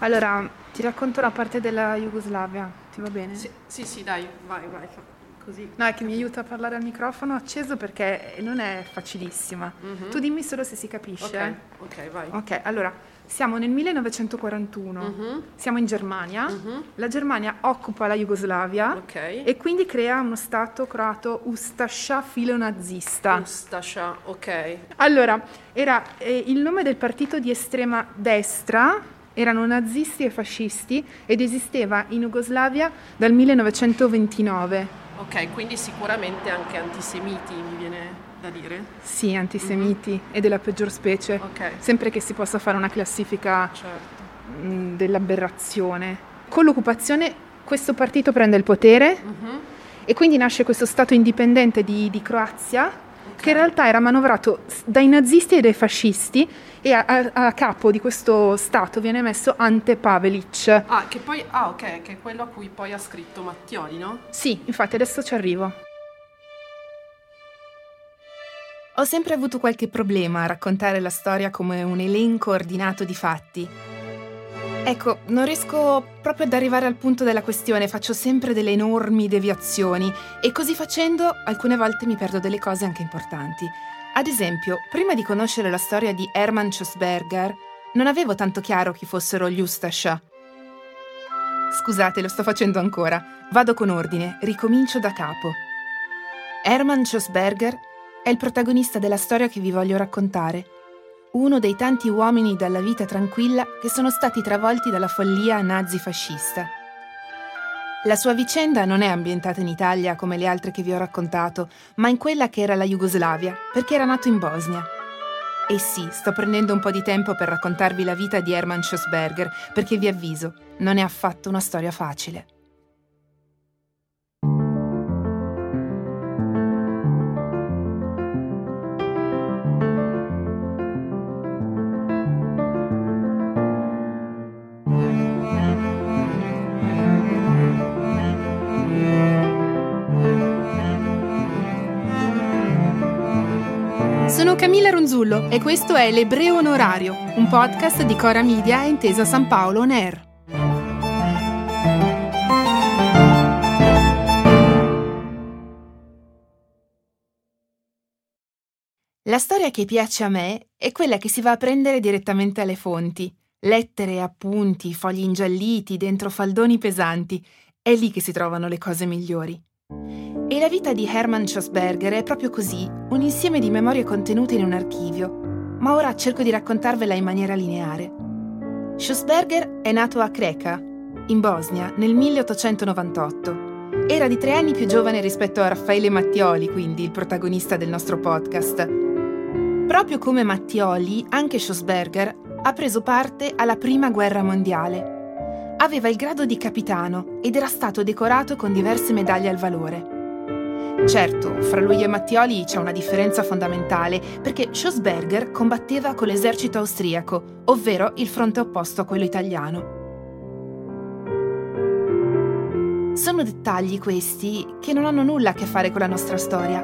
Allora, ti racconto la parte della Jugoslavia, ti va bene? Sì, sì, sì, dai, vai, vai, così. No, è che mi aiuta a parlare al microfono acceso perché non è facilissima. Mhm. Tu dimmi solo se si capisce. Ok, eh. ok, vai. Ok, allora, siamo nel 1941, Mhm, siamo in Germania, mhm, la Germania occupa la Jugoslavia Ok. e quindi crea uno stato croato Ustascia filonazista. Ustascia, ok. Allora, era eh, il nome del partito di estrema destra, erano nazisti e fascisti ed esisteva in Jugoslavia dal 1929. Ok, quindi sicuramente anche antisemiti, mi viene da dire. Sì, antisemiti e della peggior specie, Ok, sempre che si possa fare una classifica certo. mh, dell'aberrazione. Con l'occupazione questo partito prende il potere Mhm, e quindi nasce questo Stato indipendente di, di Croazia. Che in realtà era manovrato dai nazisti e dai fascisti e a, a- a capo di questo Stato viene messo Ante Pavelic. Ah, che poi, ah, ok, che è quello a cui poi ha scritto Mattioli, no? Sì, infatti adesso ci arrivo. Ho sempre avuto qualche problema a raccontare la storia come un elenco ordinato di fatti. Ecco, non riesco proprio ad arrivare al punto della questione, faccio sempre delle enormi deviazioni e così facendo alcune volte mi perdo delle cose anche importanti. Ad esempio, prima di conoscere la storia di Hermann Schossberger, non avevo tanto chiaro chi fossero gli Ustascia. Scusate, lo sto facendo ancora. Vado con ordine, ricomincio da capo. Hermann Schossberger è il protagonista della storia che vi voglio raccontare. Uno dei tanti uomini dalla vita tranquilla che sono stati travolti dalla follia nazifascista. La sua vicenda non è ambientata in Italia come le altre che vi ho raccontato, ma in quella che era la Jugoslavia, perché era nato in Bosnia. E sì, sto prendendo un po' di tempo per raccontarvi la vita di Hermann Schossberger, perché vi avviso, non è affatto una storia facile. Sono Camilla Ronzullo e questo è L'Ebreo Onorario, un podcast di Cora Media e Intesa San Paolo On Air. La storia che piace a me è quella che si va a prendere direttamente alle fonti. Lettere, appunti, fogli ingialliti dentro faldoni pesanti. È lì che si trovano le cose migliori. E la vita di Hermann Schossberger è proprio così, un insieme di memorie contenute in un archivio. Ma ora cerco di raccontarvela in maniera lineare. Schossberger è nato a Kreka, in Bosnia, nel 1898. Era di tre anni più giovane rispetto a Raffaele Mattioli, quindi il protagonista del nostro podcast. Proprio come Mattioli, anche Schossberger ha preso parte alla Prima Guerra Mondiale. Aveva il grado di capitano ed era stato decorato con diverse medaglie al valore. Certo, fra lui e Mattioli c'è una differenza fondamentale, perché Schossberger combatteva con l'esercito austriaco, ovvero il fronte opposto a quello italiano. Sono dettagli questi che non hanno nulla a che fare con la nostra storia,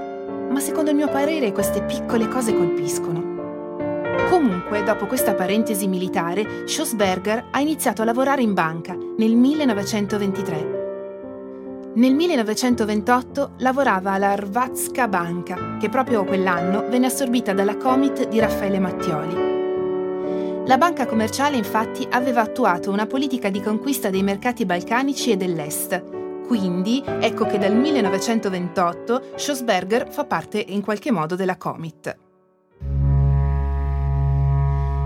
ma secondo il mio parere queste piccole cose colpiscono. Comunque, dopo questa parentesi militare, Schossberger ha iniziato a lavorare in banca nel 1923. Nel 1928 lavorava alla Hrvatska Banka, che proprio quell'anno venne assorbita dalla Comit di Raffaele Mattioli. La banca commerciale infatti aveva attuato una politica di conquista dei mercati balcanici e dell'Est. Quindi ecco che dal 1928 Schossberger fa parte in qualche modo della Comit.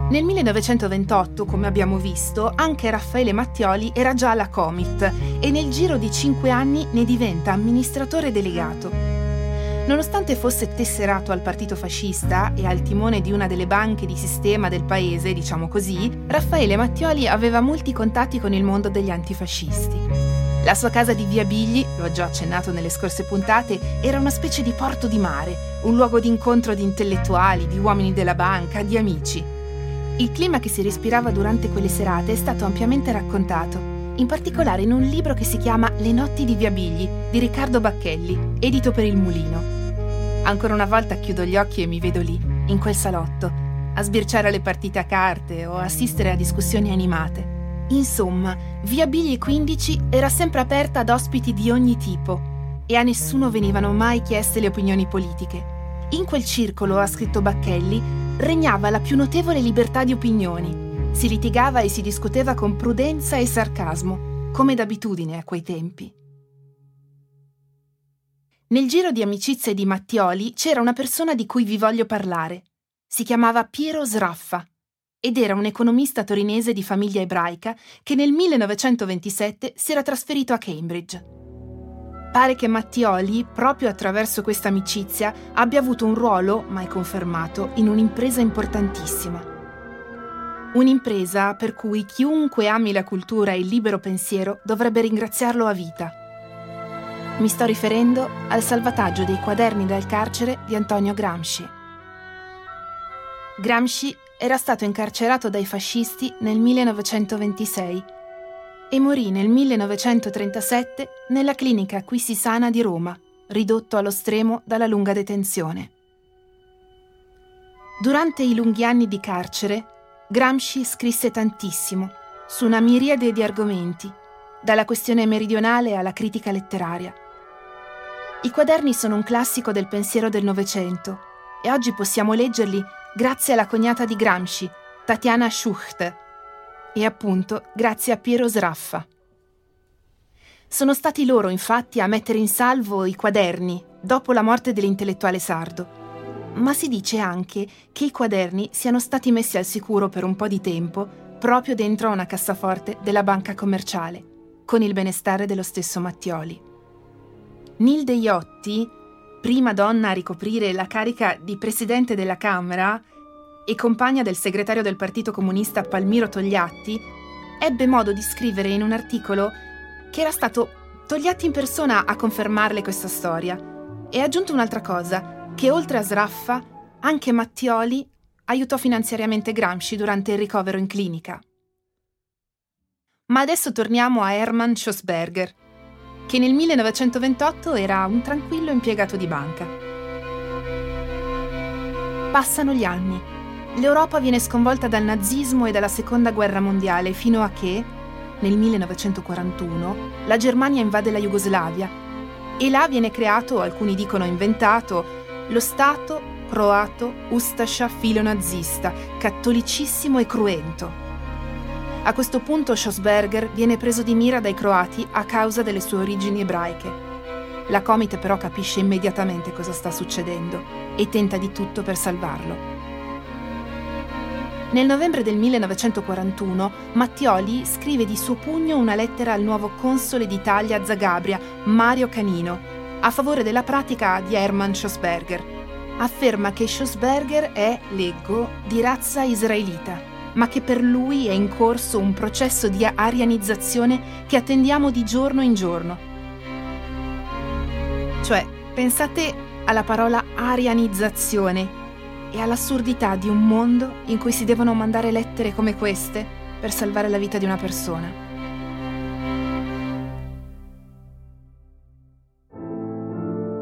Nel 1928, come abbiamo visto, anche Raffaele Mattioli era già alla Comit e nel giro di cinque anni ne diventa amministratore delegato. Nonostante fosse tesserato al partito fascista e al timone di una delle banche di sistema del paese, diciamo così, Raffaele Mattioli aveva molti contatti con il mondo degli antifascisti. La sua casa di Via Bigli, lo ho già accennato nelle scorse puntate, era una specie di porto di mare, un luogo di incontro di intellettuali, di uomini della banca, di amici. Il clima che si respirava durante quelle serate è stato ampiamente raccontato, in particolare in un libro che si chiama Le notti di Via Bigli di Riccardo Bacchelli, edito per il Mulino. Ancora una volta chiudo gli occhi e mi vedo lì, in quel salotto, a sbirciare le partite a carte o assistere a discussioni animate. Insomma, via Bigli 15 era sempre aperta ad ospiti di ogni tipo e a nessuno venivano mai chieste le opinioni politiche. In quel circolo, ha scritto Bacchelli, regnava la più notevole libertà di opinioni. Si litigava e si discuteva con prudenza e sarcasmo, come d'abitudine a quei tempi. Nel giro di amicizie di Mattioli c'era una persona di cui vi voglio parlare. Si chiamava Piero Sraffa ed era un economista torinese di famiglia ebraica che nel 1927 si era trasferito a Cambridge. Pare che Mattioli, proprio attraverso questa amicizia, abbia avuto un ruolo, mai confermato, in un'impresa importantissima. Un'impresa per cui chiunque ami la cultura e il libero pensiero dovrebbe ringraziarlo a vita. Mi sto riferendo al salvataggio dei quaderni dal carcere di Antonio Gramsci. Gramsci era stato incarcerato dai fascisti nel 1926 e morì nel 1937 nella clinica Quisisana di Roma, ridotto allo stremo dalla lunga detenzione. Durante i lunghi anni di carcere, Gramsci scrisse tantissimo, su una miriade di argomenti, dalla questione meridionale alla critica letteraria. I quaderni sono un classico del pensiero del Novecento e oggi possiamo leggerli grazie alla cognata di Gramsci, Tatiana Schucht, e appunto grazie a Piero Sraffa. Sono stati loro, infatti, a mettere in salvo i quaderni dopo la morte dell'intellettuale sardo. Ma si dice anche che i quaderni siano stati messi al sicuro per un po' di tempo proprio dentro una cassaforte della banca commerciale, con il benestare dello stesso Mattioli. Nilde Iotti, prima donna a ricoprire la carica di presidente della Camera e compagna del segretario del Partito Comunista Palmiro Togliatti, ebbe modo di scrivere in un articolo che era stato Togliatti in persona a confermarle questa storia e ha aggiunto un'altra cosa, che oltre a Sraffa, anche Mattioli aiutò finanziariamente Gramsci durante il ricovero in clinica. Ma adesso torniamo a Hermann Schossberger, che nel 1928 era un tranquillo impiegato di banca. Passano gli anni. L'Europa viene sconvolta dal nazismo e dalla Seconda Guerra Mondiale fino a che, nel 1941, la Germania invade la Jugoslavia e là viene creato, alcuni dicono inventato, lo Stato croato Ustascia filo-nazista, cattolicissimo e cruento. A questo punto Schossberger viene preso di mira dai croati a causa delle sue origini ebraiche. La Comite però capisce immediatamente cosa sta succedendo e tenta di tutto per salvarlo. Nel novembre del 1941 Mattioli scrive di suo pugno una lettera al nuovo console d'Italia a Zagabria, Mario Canino, a favore della pratica di Hermann Schossberger. Afferma che Schossberger è, leggo, di razza israelita ma che per lui è in corso un processo di arianizzazione che attendiamo di giorno in giorno. Cioè, pensate alla parola arianizzazione e all'assurdità di un mondo in cui si devono mandare lettere come queste per salvare la vita di una persona.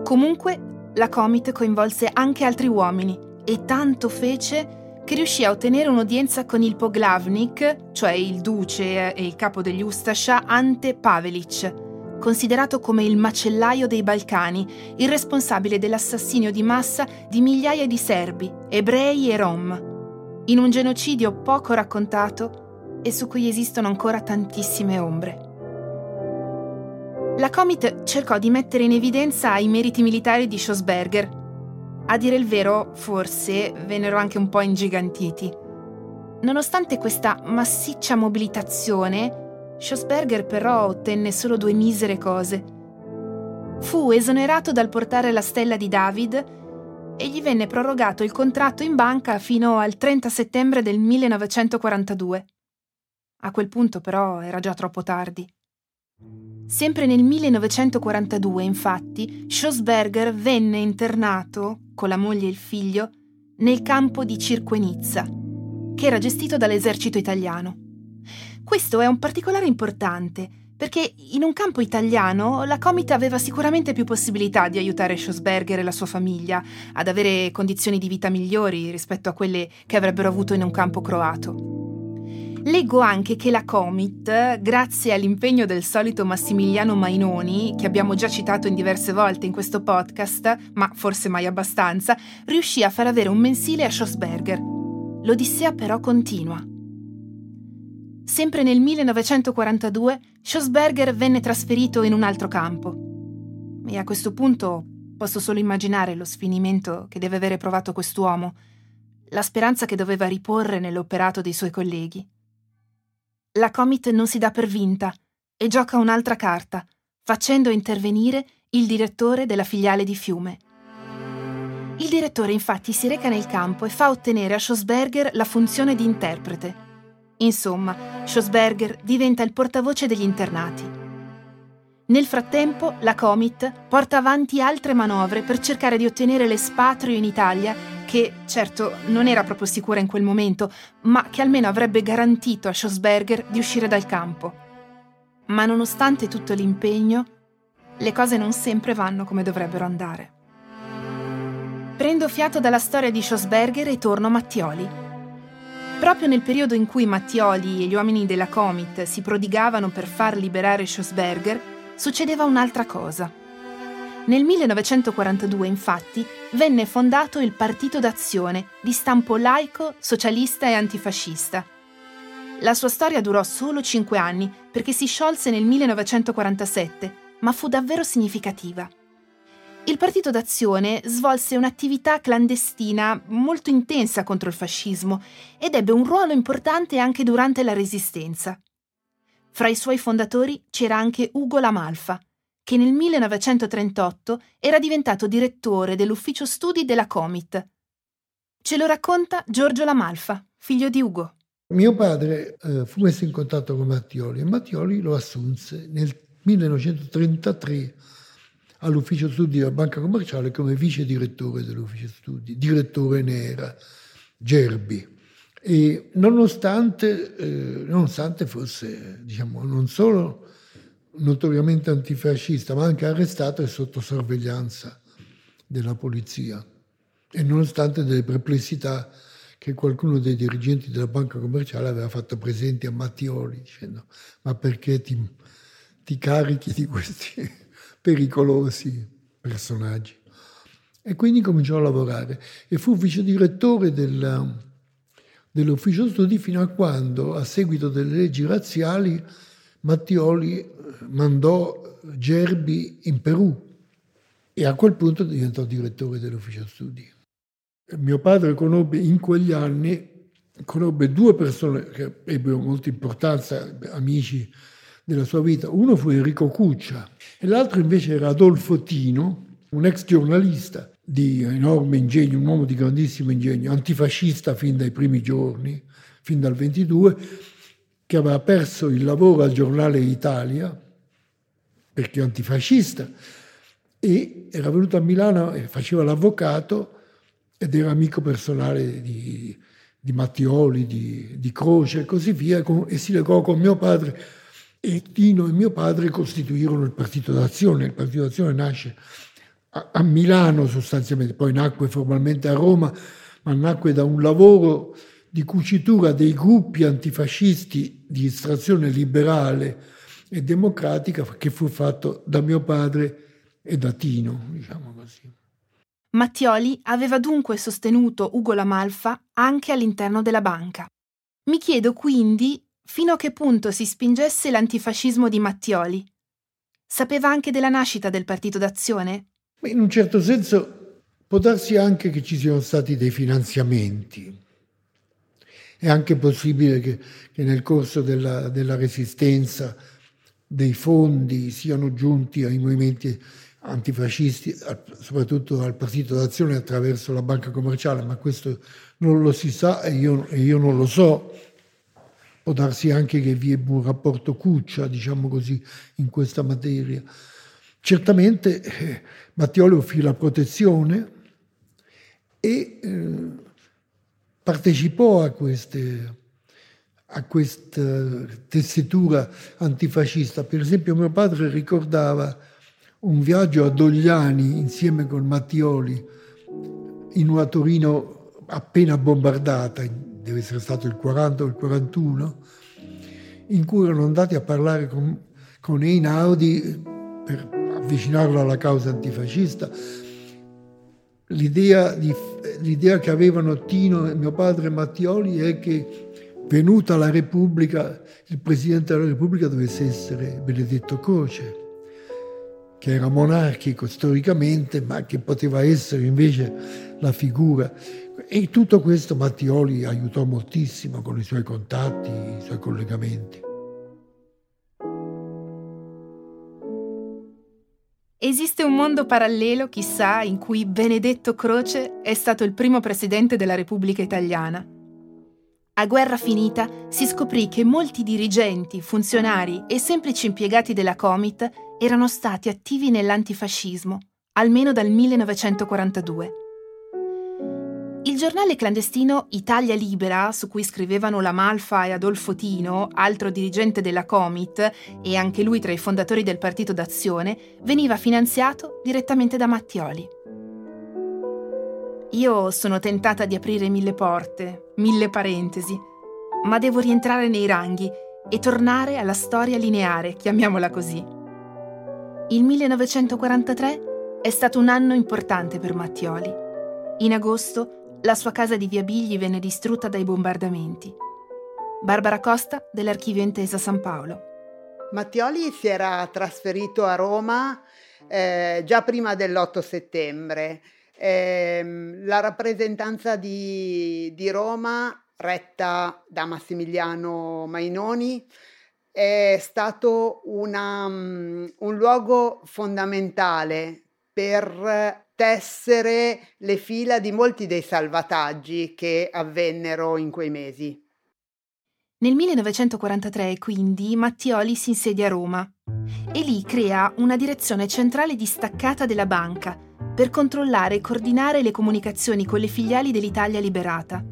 Comunque, la Comit coinvolse anche altri uomini e tanto fece che riuscì a ottenere un'udienza con il Poglavnik, cioè il duce e il capo degli Ustascia, Ante Pavelic, considerato come il macellaio dei Balcani, il responsabile dell'assassinio di massa di migliaia di serbi, ebrei e rom, in un genocidio poco raccontato e su cui esistono ancora tantissime ombre. La Comit cercò di mettere in evidenza i meriti militari di Schossberger, a dire il vero, forse vennero anche un po' ingigantiti. Nonostante questa massiccia mobilitazione, Schossberger però ottenne solo due misere cose. Fu esonerato dal portare la stella di David e gli venne prorogato il contratto in banca fino al 30 settembre del 1942. A quel punto però era già troppo tardi. Sempre nel 1942, infatti, Schossberger venne internato, con la moglie e il figlio, nel campo di Cirquenizza, che era gestito dall'esercito italiano. Questo è un particolare importante, perché in un campo italiano la Comita aveva sicuramente più possibilità di aiutare Schossberger e la sua famiglia ad avere condizioni di vita migliori rispetto a quelle che avrebbero avuto in un campo croato. Leggo anche che la Comit, grazie all'impegno del solito Massimiliano Mainoni, che abbiamo già citato in diverse volte in questo podcast, ma forse mai abbastanza, riuscì a far avere un mensile a Schossberger. L'Odissea però continua. Sempre nel 1942 Schossberger venne trasferito in un altro campo. E a questo punto posso solo immaginare lo sfinimento che deve avere provato quest'uomo, la speranza che doveva riporre nell'operato dei suoi colleghi. La Comit non si dà per vinta e gioca un'altra carta, facendo intervenire il direttore della filiale di Fiume. Il direttore infatti si reca nel campo e fa ottenere a Schossberger la funzione di interprete. Insomma, Schossberger diventa il portavoce degli internati. Nel frattempo, la Comit porta avanti altre manovre per cercare di ottenere l'espatrio in Italia che certo non era proprio sicura in quel momento, ma che almeno avrebbe garantito a Schossberger di uscire dal campo. Ma nonostante tutto l'impegno, le cose non sempre vanno come dovrebbero andare. Prendo fiato dalla storia di Schossberger e torno a Mattioli. Proprio nel periodo in cui Mattioli e gli uomini della Comit si prodigavano per far liberare Schossberger, succedeva un'altra cosa. Nel 1942, infatti, venne fondato il Partito d'Azione, di stampo laico, socialista e antifascista. La sua storia durò solo cinque anni perché si sciolse nel 1947, ma fu davvero significativa. Il Partito d'Azione svolse un'attività clandestina molto intensa contro il fascismo ed ebbe un ruolo importante anche durante la Resistenza. Fra i suoi fondatori c'era anche Ugo Lamalfa, che nel 1938 era diventato direttore dell'ufficio studi della Comit. Ce lo racconta Giorgio Lamalfa, figlio di Ugo. Mio padre eh, fu messo in contatto con Mattioli e Mattioli lo assunse nel 1933 all'ufficio studi della banca commerciale come vice direttore dell'ufficio studi. Direttore ne era Gerbi. E nonostante, eh, nonostante fosse, diciamo, non solo notoriamente antifascista, ma anche arrestato e sotto sorveglianza della polizia. E nonostante delle perplessità che qualcuno dei dirigenti della banca commerciale aveva fatto presenti a Mattioli, dicendo ma perché ti, ti carichi di questi pericolosi personaggi? E quindi cominciò a lavorare e fu vice direttore della, dell'ufficio studi fino a quando, a seguito delle leggi razziali, Mattioli mandò Gerbi in Perù e a quel punto diventò direttore dell'ufficio studi. Mio padre conobbe in quegli anni conobbe due persone che ebbero molta importanza, amici della sua vita. Uno fu Enrico Cuccia e l'altro invece era Adolfo Tino, un ex giornalista di enorme ingegno, un uomo di grandissimo ingegno, antifascista fin dai primi giorni, fin dal 22, che aveva perso il lavoro al giornale Italia perché antifascista e era venuto a Milano e faceva l'avvocato ed era amico personale di, di Mattioli, di, di, Croce e così via e si legò con mio padre e Tino e mio padre costituirono il Partito d'Azione. Il Partito d'Azione nasce a, a Milano sostanzialmente, poi nacque formalmente a Roma, ma nacque da un lavoro di cucitura dei gruppi antifascisti di estrazione liberale e democratica che fu fatto da mio padre e da Tino, diciamo così. Mattioli aveva dunque sostenuto Ugo Lamalfa anche all'interno della banca. Mi chiedo quindi fino a che punto si spingesse l'antifascismo di Mattioli. Sapeva anche della nascita del Partito d'Azione? In un certo senso può darsi anche che ci siano stati dei finanziamenti è anche possibile che, che nel corso della, della, resistenza dei fondi siano giunti ai movimenti antifascisti, soprattutto al Partito d'Azione attraverso la banca commerciale, ma questo non lo si sa e io, e io non lo so. Può darsi anche che vi ebbe un rapporto cuccia, diciamo così, in questa materia. Certamente eh, Mattioli offrì la protezione e eh, partecipò a, queste, a questa tessitura antifascista. Per esempio mio padre ricordava un viaggio a Dogliani insieme con Mattioli in una Torino appena bombardata deve essere stato il 40 o il 41, in cui erano andati a parlare con, con Einaudi per avvicinarlo alla causa antifascista. L'idea, di, l'idea che avevano Tino e mio padre Mattioli è che venuta la Repubblica, il Presidente della Repubblica dovesse essere Benedetto Croce, che era monarchico storicamente, ma che poteva essere invece la figura. E tutto questo Mattioli aiutò moltissimo con i suoi contatti, i suoi collegamenti. Esiste un mondo parallelo, chissà, in cui Benedetto Croce è stato il primo presidente della Repubblica Italiana. A guerra finita si scoprì che molti dirigenti, funzionari e semplici impiegati della Comit erano stati attivi nell'antifascismo, almeno dal 1942. Il giornale clandestino Italia Libera, su cui scrivevano la Malfa e Adolfo Tino, altro dirigente della Comit e anche lui tra i fondatori del Partito d'Azione, veniva finanziato direttamente da Mattioli. Io sono tentata di aprire mille porte, mille parentesi, ma devo rientrare nei ranghi e tornare alla storia lineare, chiamiamola così. Il 1943 è stato un anno importante per Mattioli. In agosto la sua casa di Via Bigli venne distrutta dai bombardamenti. Barbara Costa dell'Archivio Intesa San Paolo. Mattioli si era trasferito a Roma eh, già prima dell'8 settembre eh, la rappresentanza di, di Roma, retta da Massimiliano Mainoni, è stato una, um, un luogo fondamentale per tessere le fila di molti dei salvataggi che avvennero in quei mesi. Nel 1943, quindi, Mattioli si insedia a Roma e lì crea una direzione centrale distaccata della banca per controllare e coordinare le comunicazioni con le filiali dell'Italia liberata.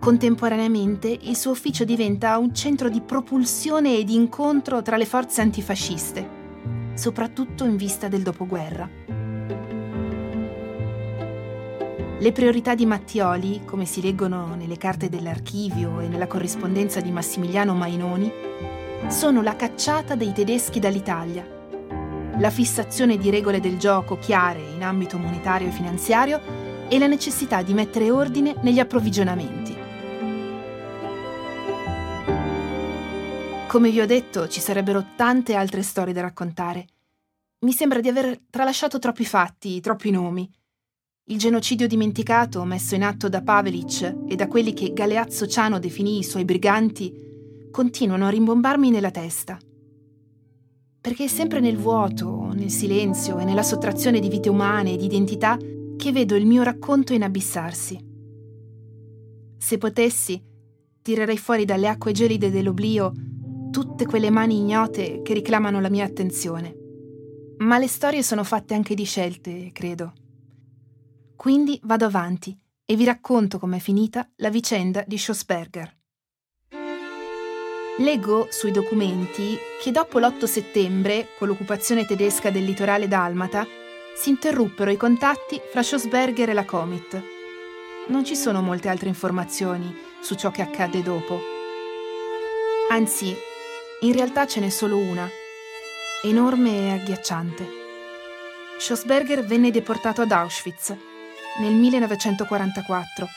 Contemporaneamente il suo ufficio diventa un centro di propulsione e di incontro tra le forze antifasciste, soprattutto in vista del dopoguerra. Le priorità di Mattioli, come si leggono nelle carte dell'archivio e nella corrispondenza di Massimiliano Mainoni, sono la cacciata dei tedeschi dall'Italia la fissazione di regole del gioco chiare in ambito monetario e finanziario e la necessità di mettere ordine negli approvvigionamenti. Come vi ho detto, ci sarebbero tante altre storie da raccontare. Mi sembra di aver tralasciato troppi fatti, troppi nomi. Il genocidio dimenticato messo in atto da Pavelic e da quelli che Galeazzo Ciano definì i suoi briganti continuano a rimbombarmi nella testa perché è sempre nel vuoto, nel silenzio e nella sottrazione di vite umane e di identità che vedo il mio racconto inabissarsi. Se potessi, tirerei fuori dalle acque gelide dell'oblio tutte quelle mani ignote che reclamano la mia attenzione. Ma le storie sono fatte anche di scelte, credo. Quindi vado avanti e vi racconto com'è finita la vicenda di Schossberger. Leggo sui documenti che dopo l'8 settembre, con l'occupazione tedesca del litorale dalmata, si interruppero i contatti fra Schossberger e la Comit. Non ci sono molte altre informazioni su ciò che accadde dopo. Anzi, in realtà ce n'è solo una, enorme e agghiacciante. Schossberger venne deportato ad Auschwitz nel 1944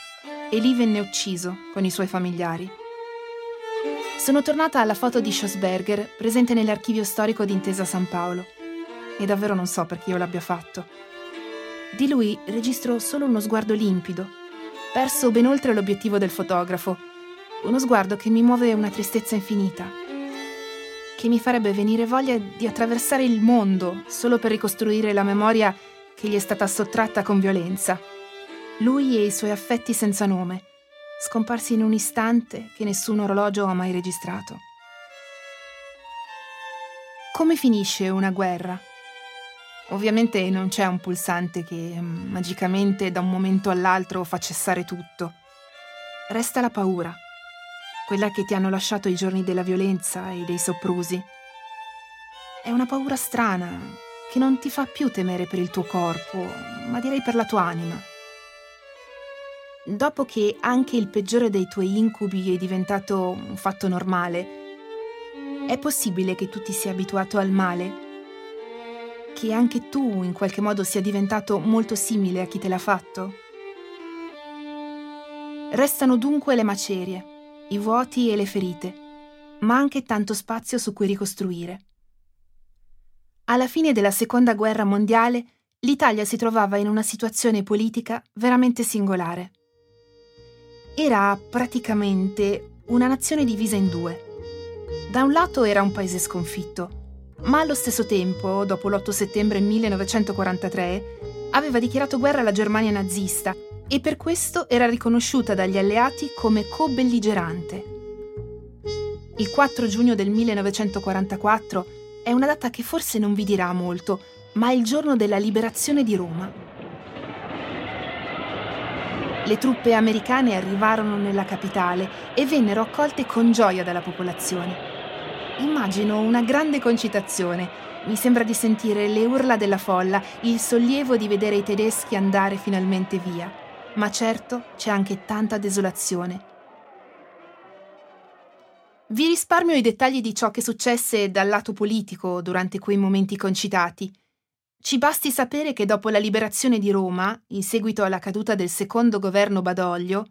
e lì venne ucciso con i suoi familiari. Sono tornata alla foto di Schossberger presente nell'archivio storico di Intesa San Paolo e davvero non so perché io l'abbia fatto. Di lui registro solo uno sguardo limpido, perso ben oltre l'obiettivo del fotografo, uno sguardo che mi muove una tristezza infinita, che mi farebbe venire voglia di attraversare il mondo solo per ricostruire la memoria che gli è stata sottratta con violenza. Lui e i suoi affetti senza nome scomparsi in un istante che nessun orologio ha mai registrato. Come finisce una guerra? Ovviamente non c'è un pulsante che mm, magicamente da un momento all'altro fa cessare tutto. Resta la paura, quella che ti hanno lasciato i giorni della violenza e dei soprusi. È una paura strana che non ti fa più temere per il tuo corpo, ma direi per la tua anima. dopo che anche il peggiore dei tuoi incubi è diventato un fatto normale, è possibile che tu ti sia abituato al male? Che anche tu in qualche modo sia diventato molto simile a chi te l'ha fatto? Restano dunque le macerie, i vuoti e le ferite, ma anche tanto spazio su cui ricostruire. Alla fine della Seconda Guerra Mondiale, l'Italia si trovava in una situazione politica veramente singolare era praticamente una nazione divisa in due. Da un lato era un paese sconfitto, ma allo stesso tempo, dopo l'8 settembre 1943, aveva dichiarato guerra alla Germania nazista e per questo era riconosciuta dagli alleati come co-belligerante. Il 4 giugno del 1944 è una data che forse non vi dirà molto, ma è il giorno della liberazione di Roma. Le truppe americane arrivarono nella capitale e vennero accolte con gioia dalla popolazione. Immagino una grande concitazione. Mi sembra di sentire le urla della folla, il sollievo di vedere i tedeschi andare finalmente via. Ma certo c'è anche tanta desolazione. Vi risparmio i dettagli di ciò che successe dal lato politico durante quei momenti concitati. Ci basti sapere che dopo la liberazione di Roma, in seguito alla caduta del secondo governo Badoglio,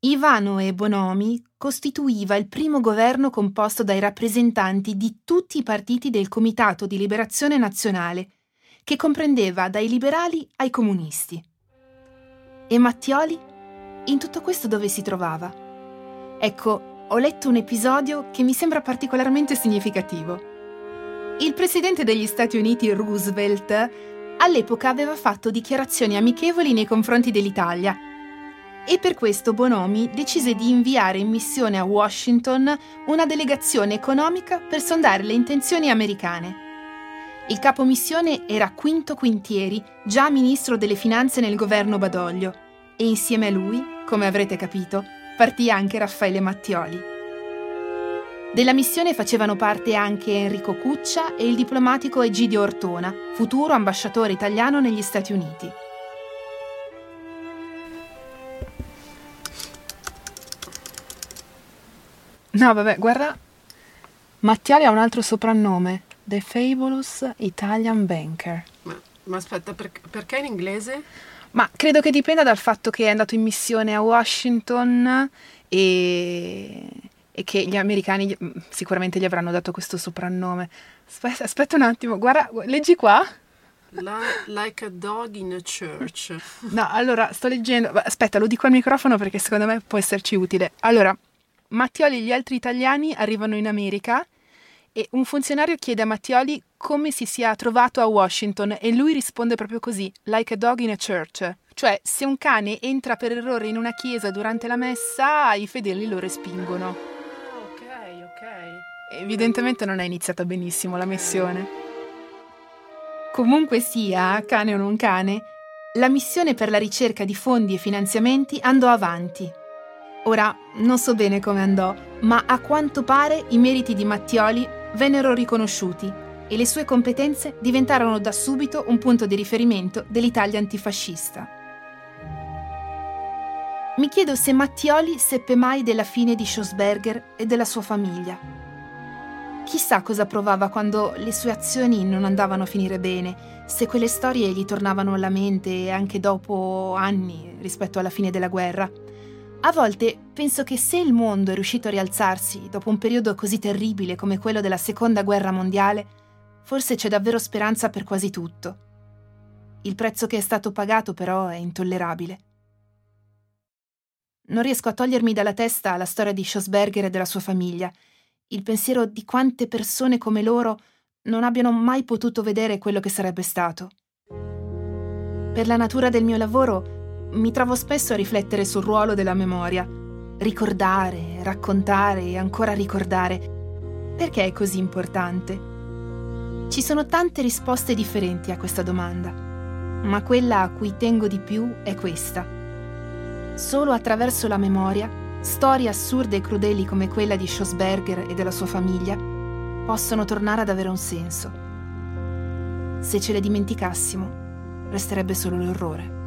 Ivano e Bonomi costituiva il primo governo composto dai rappresentanti di tutti i partiti del Comitato di Liberazione Nazionale, che comprendeva dai liberali ai comunisti. E Mattioli? In tutto questo dove si trovava? Ecco, ho letto un episodio che mi sembra particolarmente significativo. Il presidente degli Stati Uniti Roosevelt all'epoca aveva fatto dichiarazioni amichevoli nei confronti dell'Italia e per questo Bonomi decise di inviare in missione a Washington una delegazione economica per sondare le intenzioni americane. Il capo missione era Quinto Quintieri, già ministro delle finanze nel governo Badoglio, e insieme a lui, come avrete capito, partì anche Raffaele Mattioli. Della missione facevano parte anche Enrico Cuccia e il diplomatico Egidio Ortona, futuro ambasciatore italiano negli Stati Uniti. No, vabbè, guarda. Mattiali ha un altro soprannome, The Fabulous Italian Banker. Ma, ma aspetta, per, perché in inglese? Ma credo che dipenda dal fatto che è andato in missione a Washington e e che gli americani mm, sicuramente gli avranno dato questo soprannome. Aspetta, aspetta un attimo, guarda, leggi qua. Like a dog in a church. No, allora sto leggendo. Aspetta, lo dico al microfono perché secondo me può esserci utile. Allora, Mattioli e gli altri italiani arrivano in America e un funzionario chiede a Mattioli come si sia trovato a Washington e lui risponde proprio così: like a dog in a church. Cioè, se un cane entra per errore in una chiesa durante la messa, i fedeli lo respingono. Evidentemente non è iniziata benissimo la missione. Comunque sia, cane o non cane, la missione per la ricerca di fondi e finanziamenti andò avanti. Ora, non so bene come andò, ma a quanto pare i meriti di Mattioli vennero riconosciuti e le sue competenze diventarono da subito un punto di riferimento dell'Italia antifascista. Mi chiedo se Mattioli seppe mai della fine di Schossberger e della sua famiglia. Chissà cosa provava quando le sue azioni non andavano a finire bene, se quelle storie gli tornavano alla mente anche dopo anni rispetto alla fine della guerra. A volte penso che se il mondo è riuscito a rialzarsi dopo un periodo così terribile come quello della Seconda Guerra Mondiale, forse c'è davvero speranza per quasi tutto. Il prezzo che è stato pagato però è intollerabile. Non riesco a togliermi dalla testa la storia di Schossberger e della sua famiglia il pensiero di quante persone come loro non abbiano mai potuto vedere quello che sarebbe stato. Per la natura del mio lavoro mi trovo spesso a riflettere sul ruolo della memoria, ricordare, raccontare e ancora ricordare. Perché è così importante? Ci sono tante risposte differenti a questa domanda, ma quella a cui tengo di più è questa. Solo attraverso la memoria storie assurde e crudeli come quella di Schossberger e della sua famiglia possono tornare ad avere un senso. Se ce le dimenticassimo, resterebbe solo l'orrore.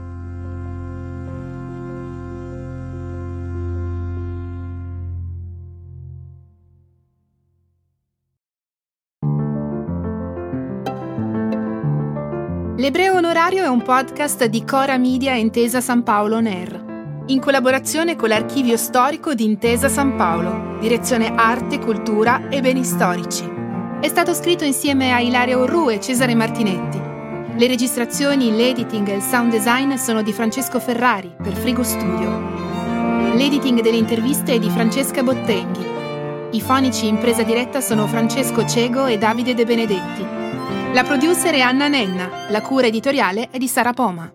L'Ebreo Onorario è un podcast di Cora Media Intesa San Paolo Air, in collaborazione con l'Archivio Storico di Intesa San Paolo, direzione Arte, Cultura e Beni Storici. È stato scritto insieme a Ilaria Orru e Cesare Martinetti. Le registrazioni, l'editing e il sound design sono di Francesco Ferrari per Frigo Studio. L'editing delle interviste è di Francesca Bottenghi. I fonici in presa diretta sono Francesco Cego e Davide De Benedetti. La producer è Anna Nenna, la cura editoriale è di Sara Poma.